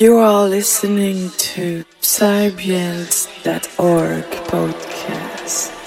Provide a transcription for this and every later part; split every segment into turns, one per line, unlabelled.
You are listening to Psybians.org podcast.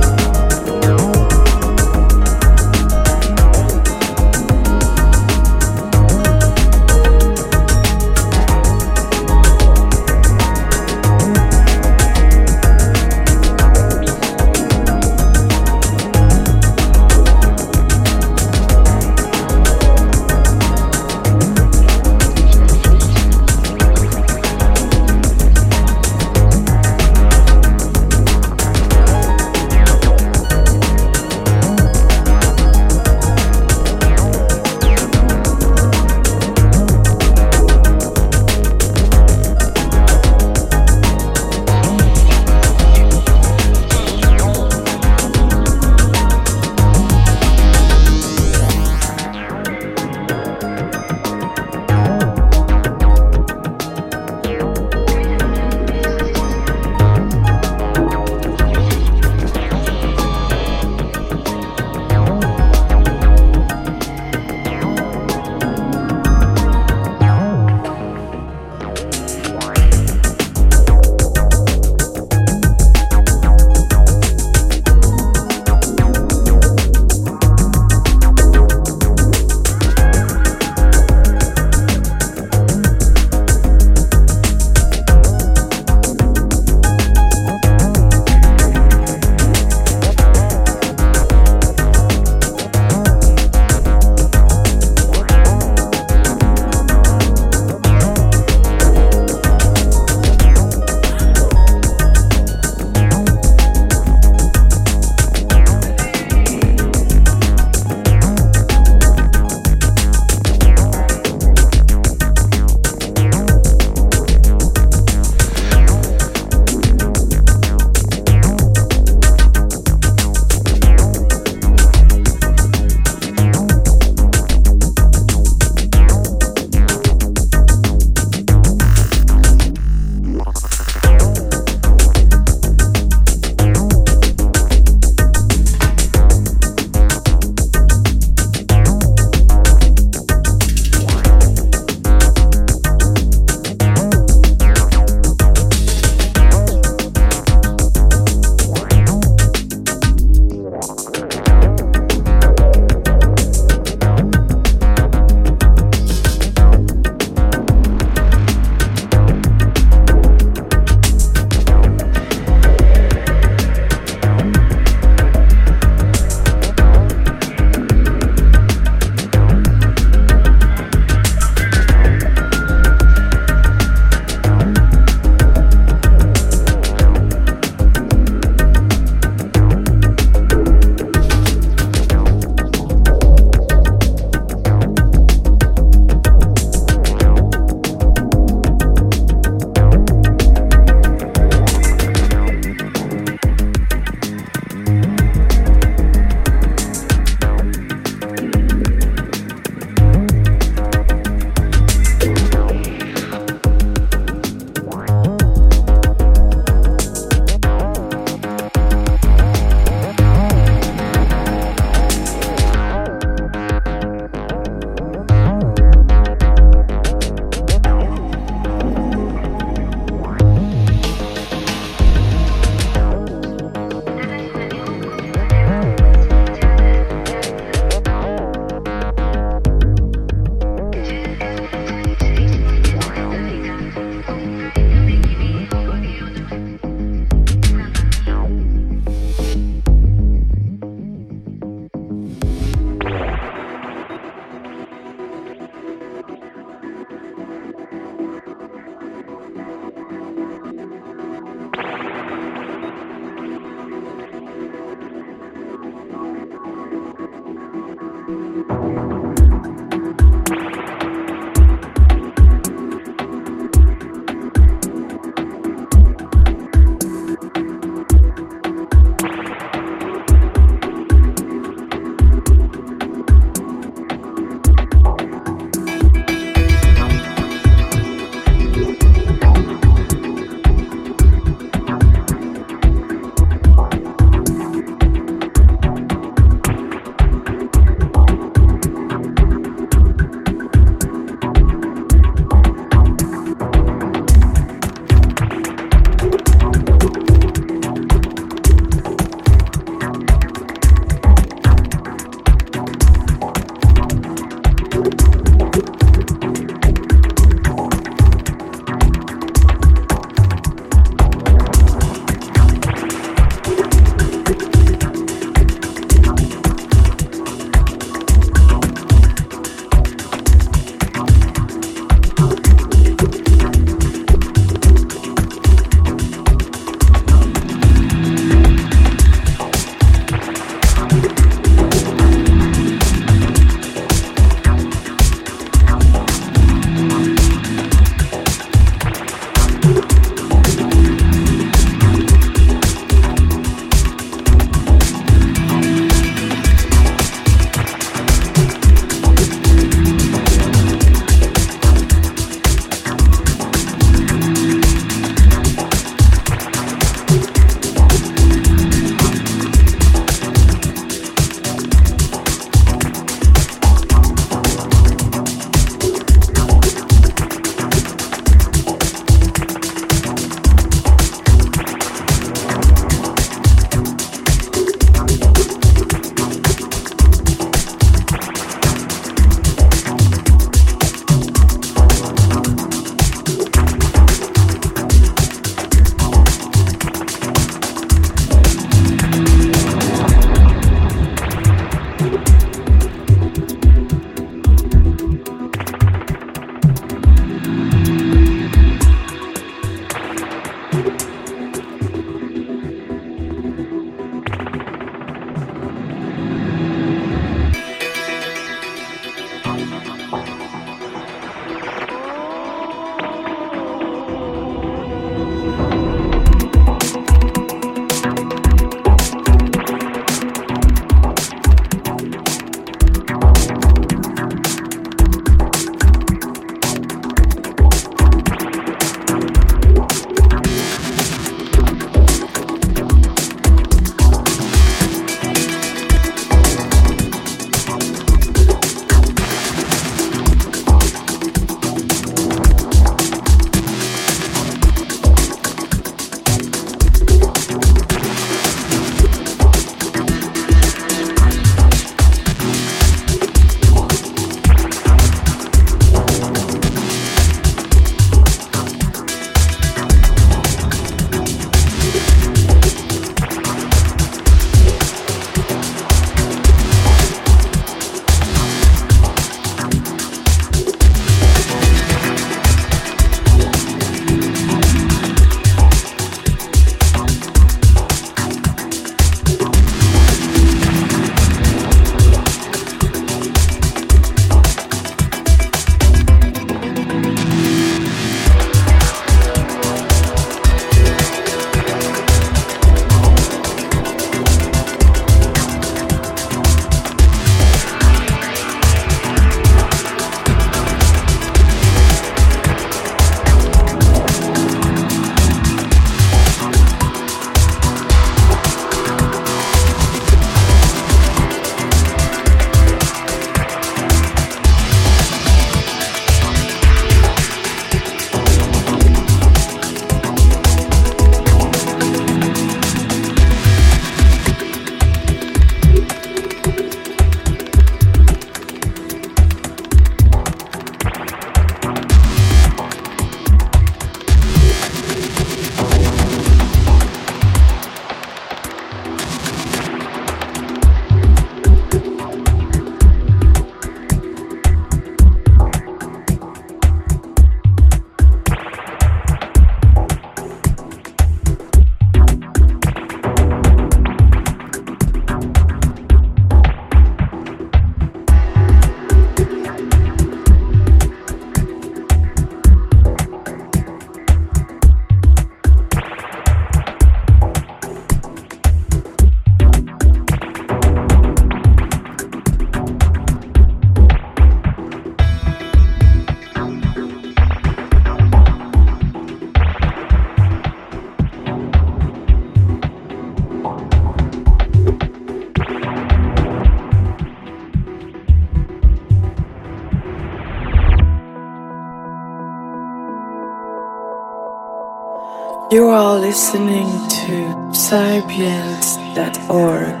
You are listening to Sapiens.org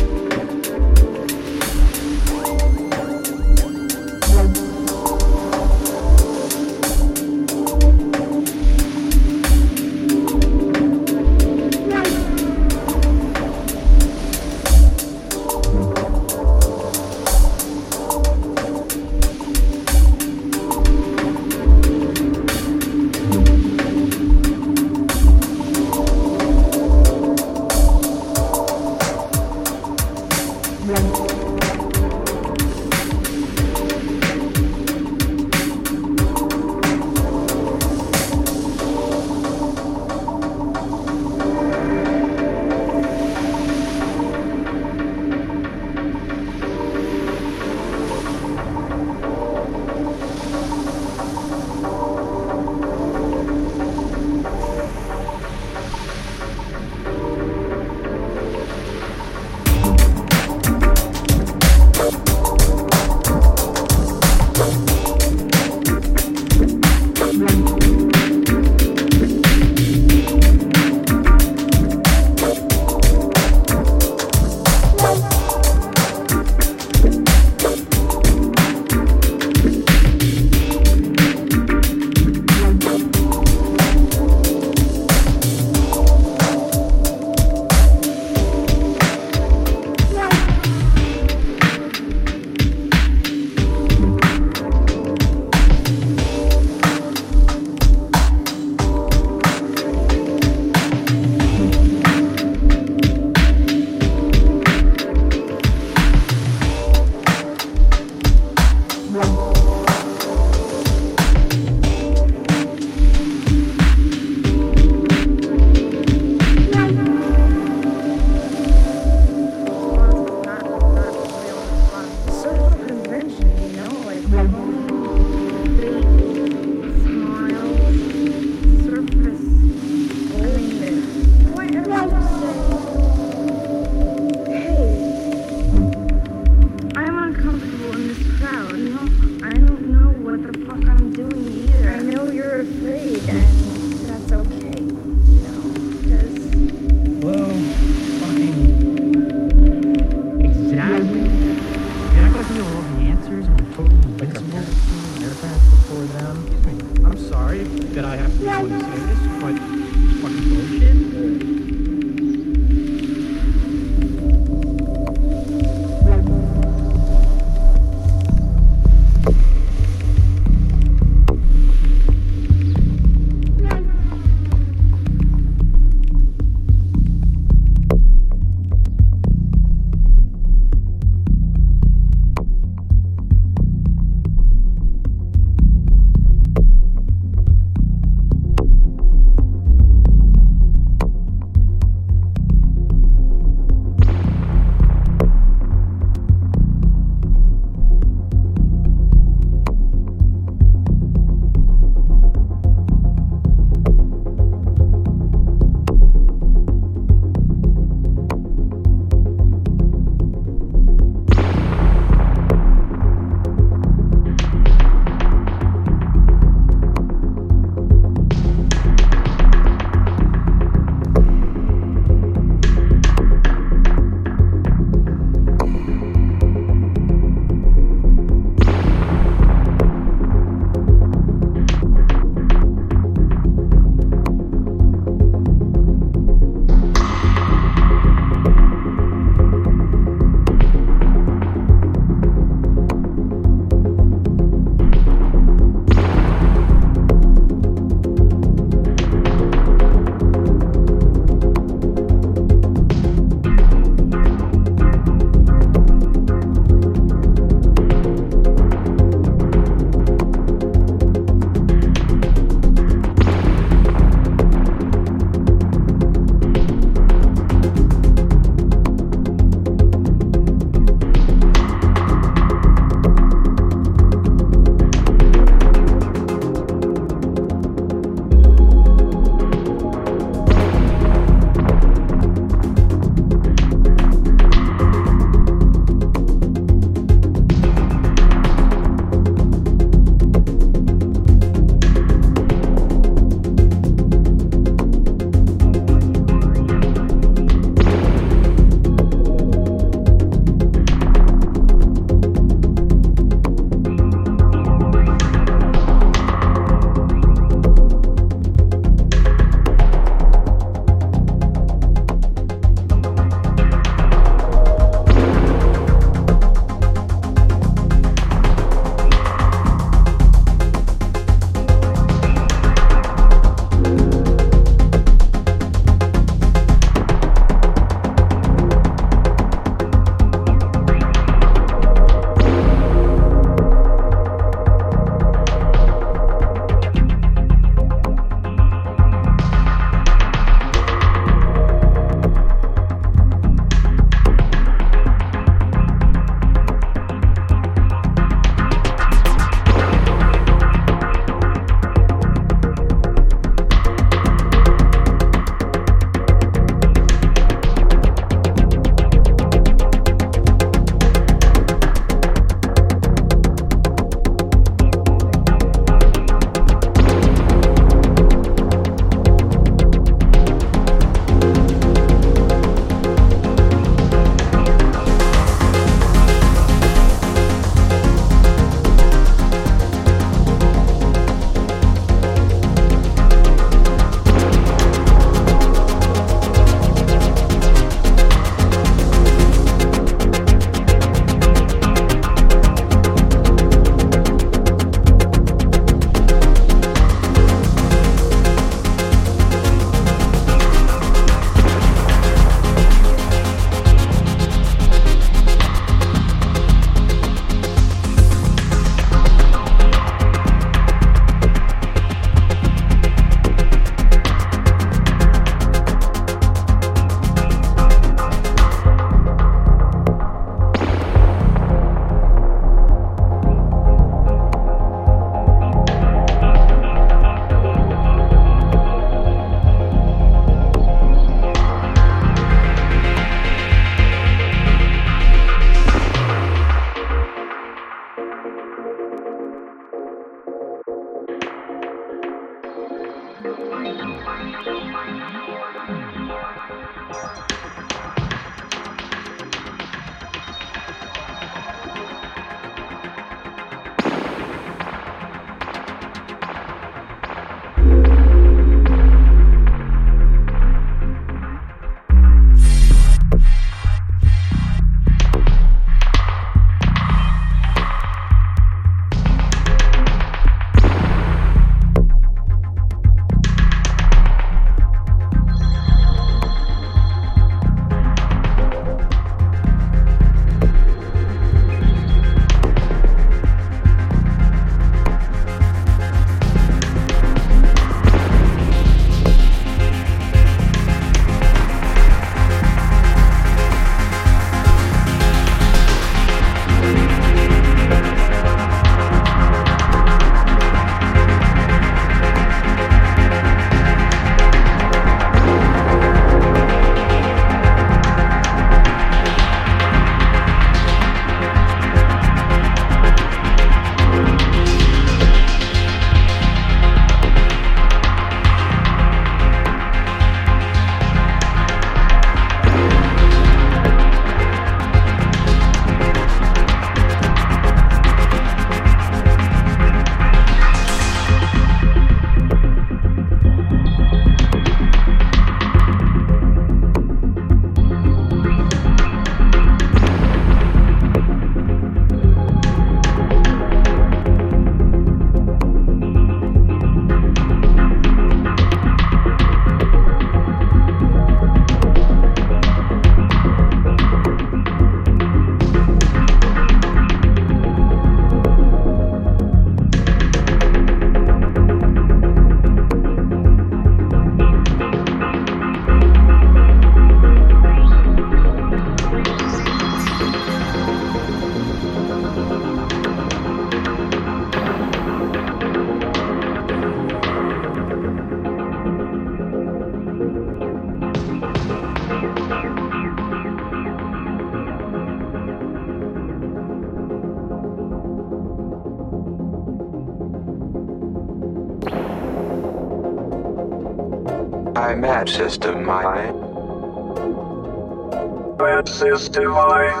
Red system I.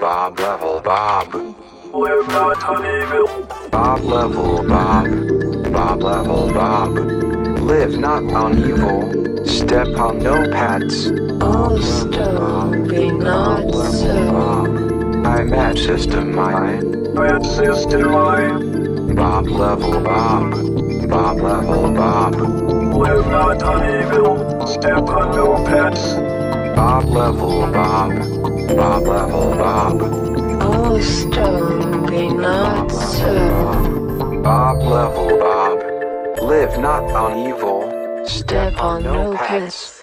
Bob level Bob.
Live not on evil.
Bob level Bob. Bob level Bob. Live not on evil. Step on no pads.
All stone be not so.
Bob. IMAP system I.
Red system I.
Bob level Bob. Bob level Bob.
Live not on evil. Step on no pets.
Bob level Bob. Bob level Bob.
All stone be not so.
Bob level Bob. Live not on evil.
Step on no pets.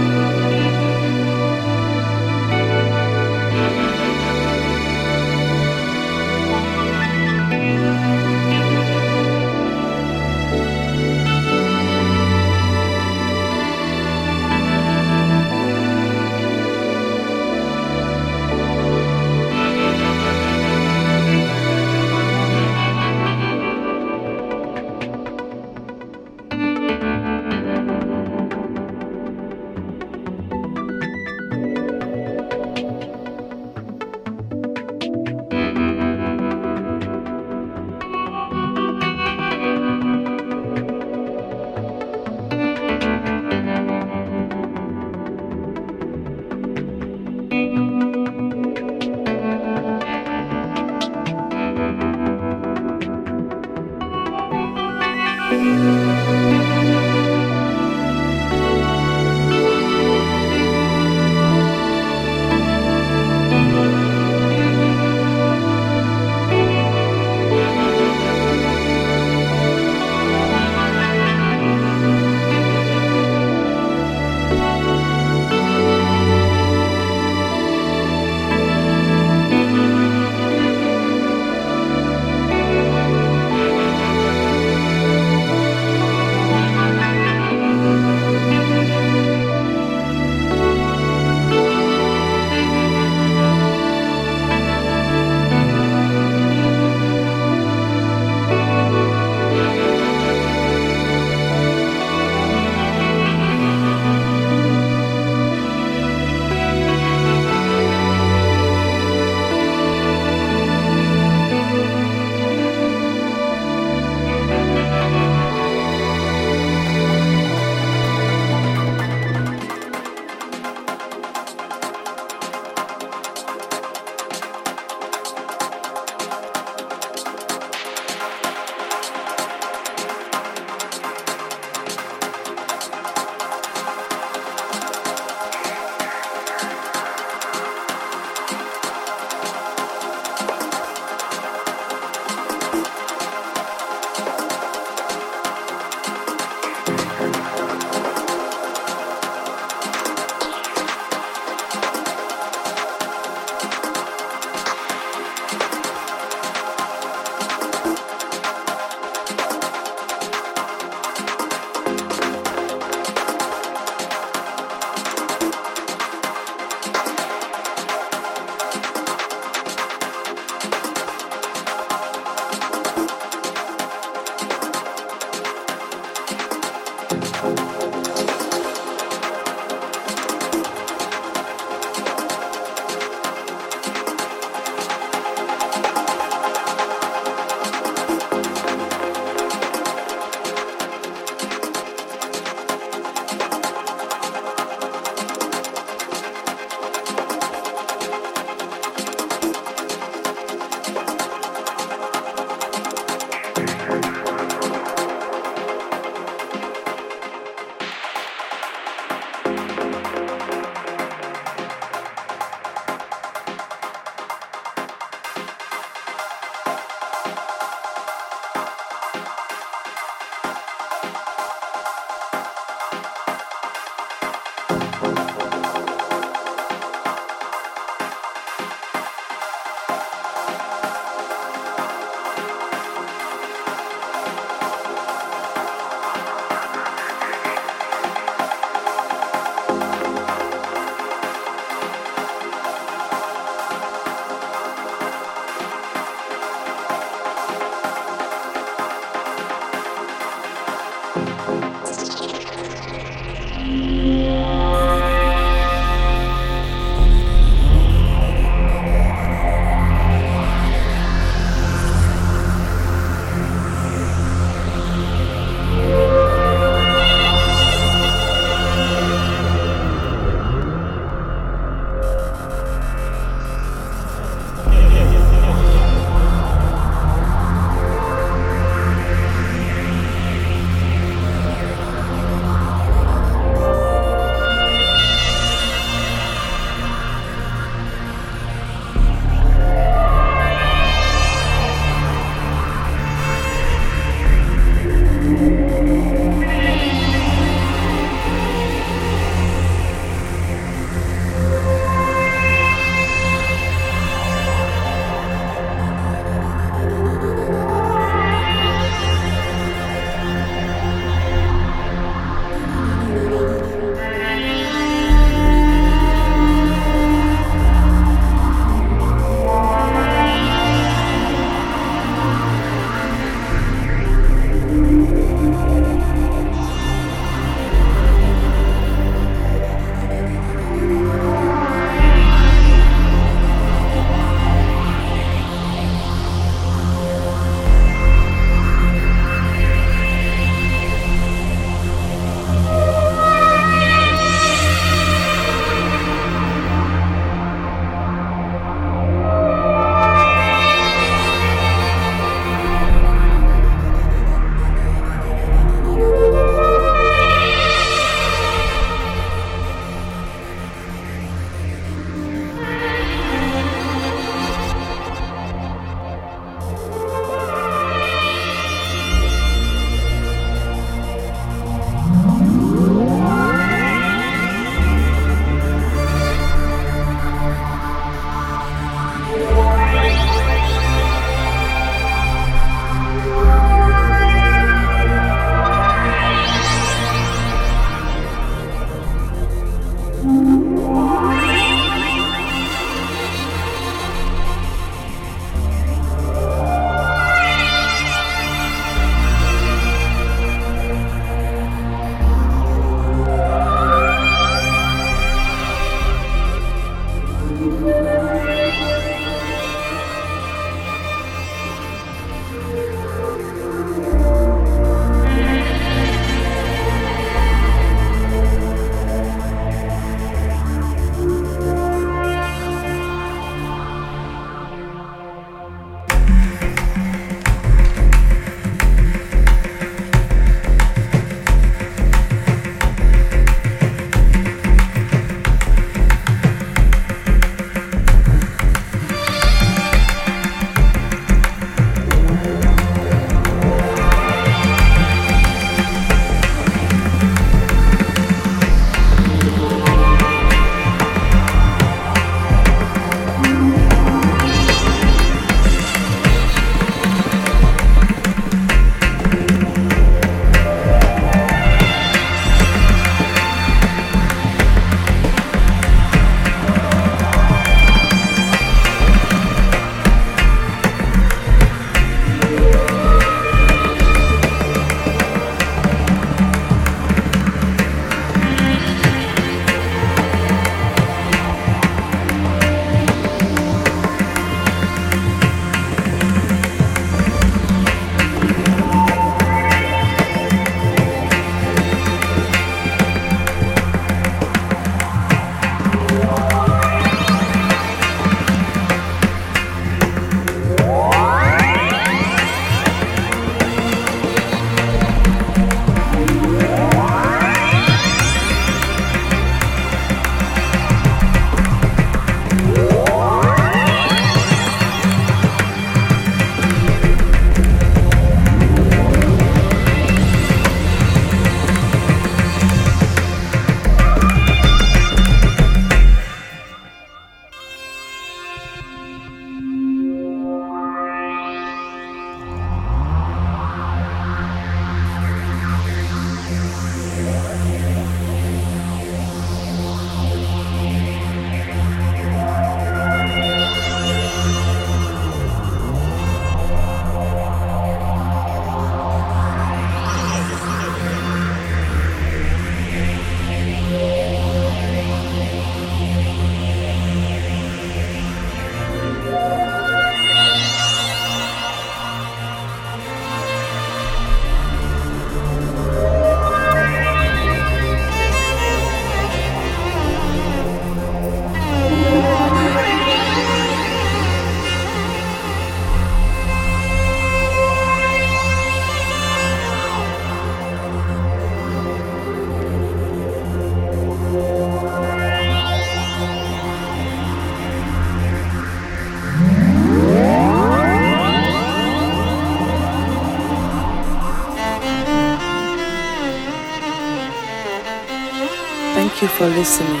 Listening.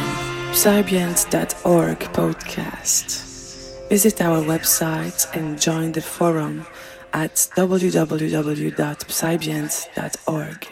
Psybians.org podcast. Visit our website and join the forum at www.psybians.org.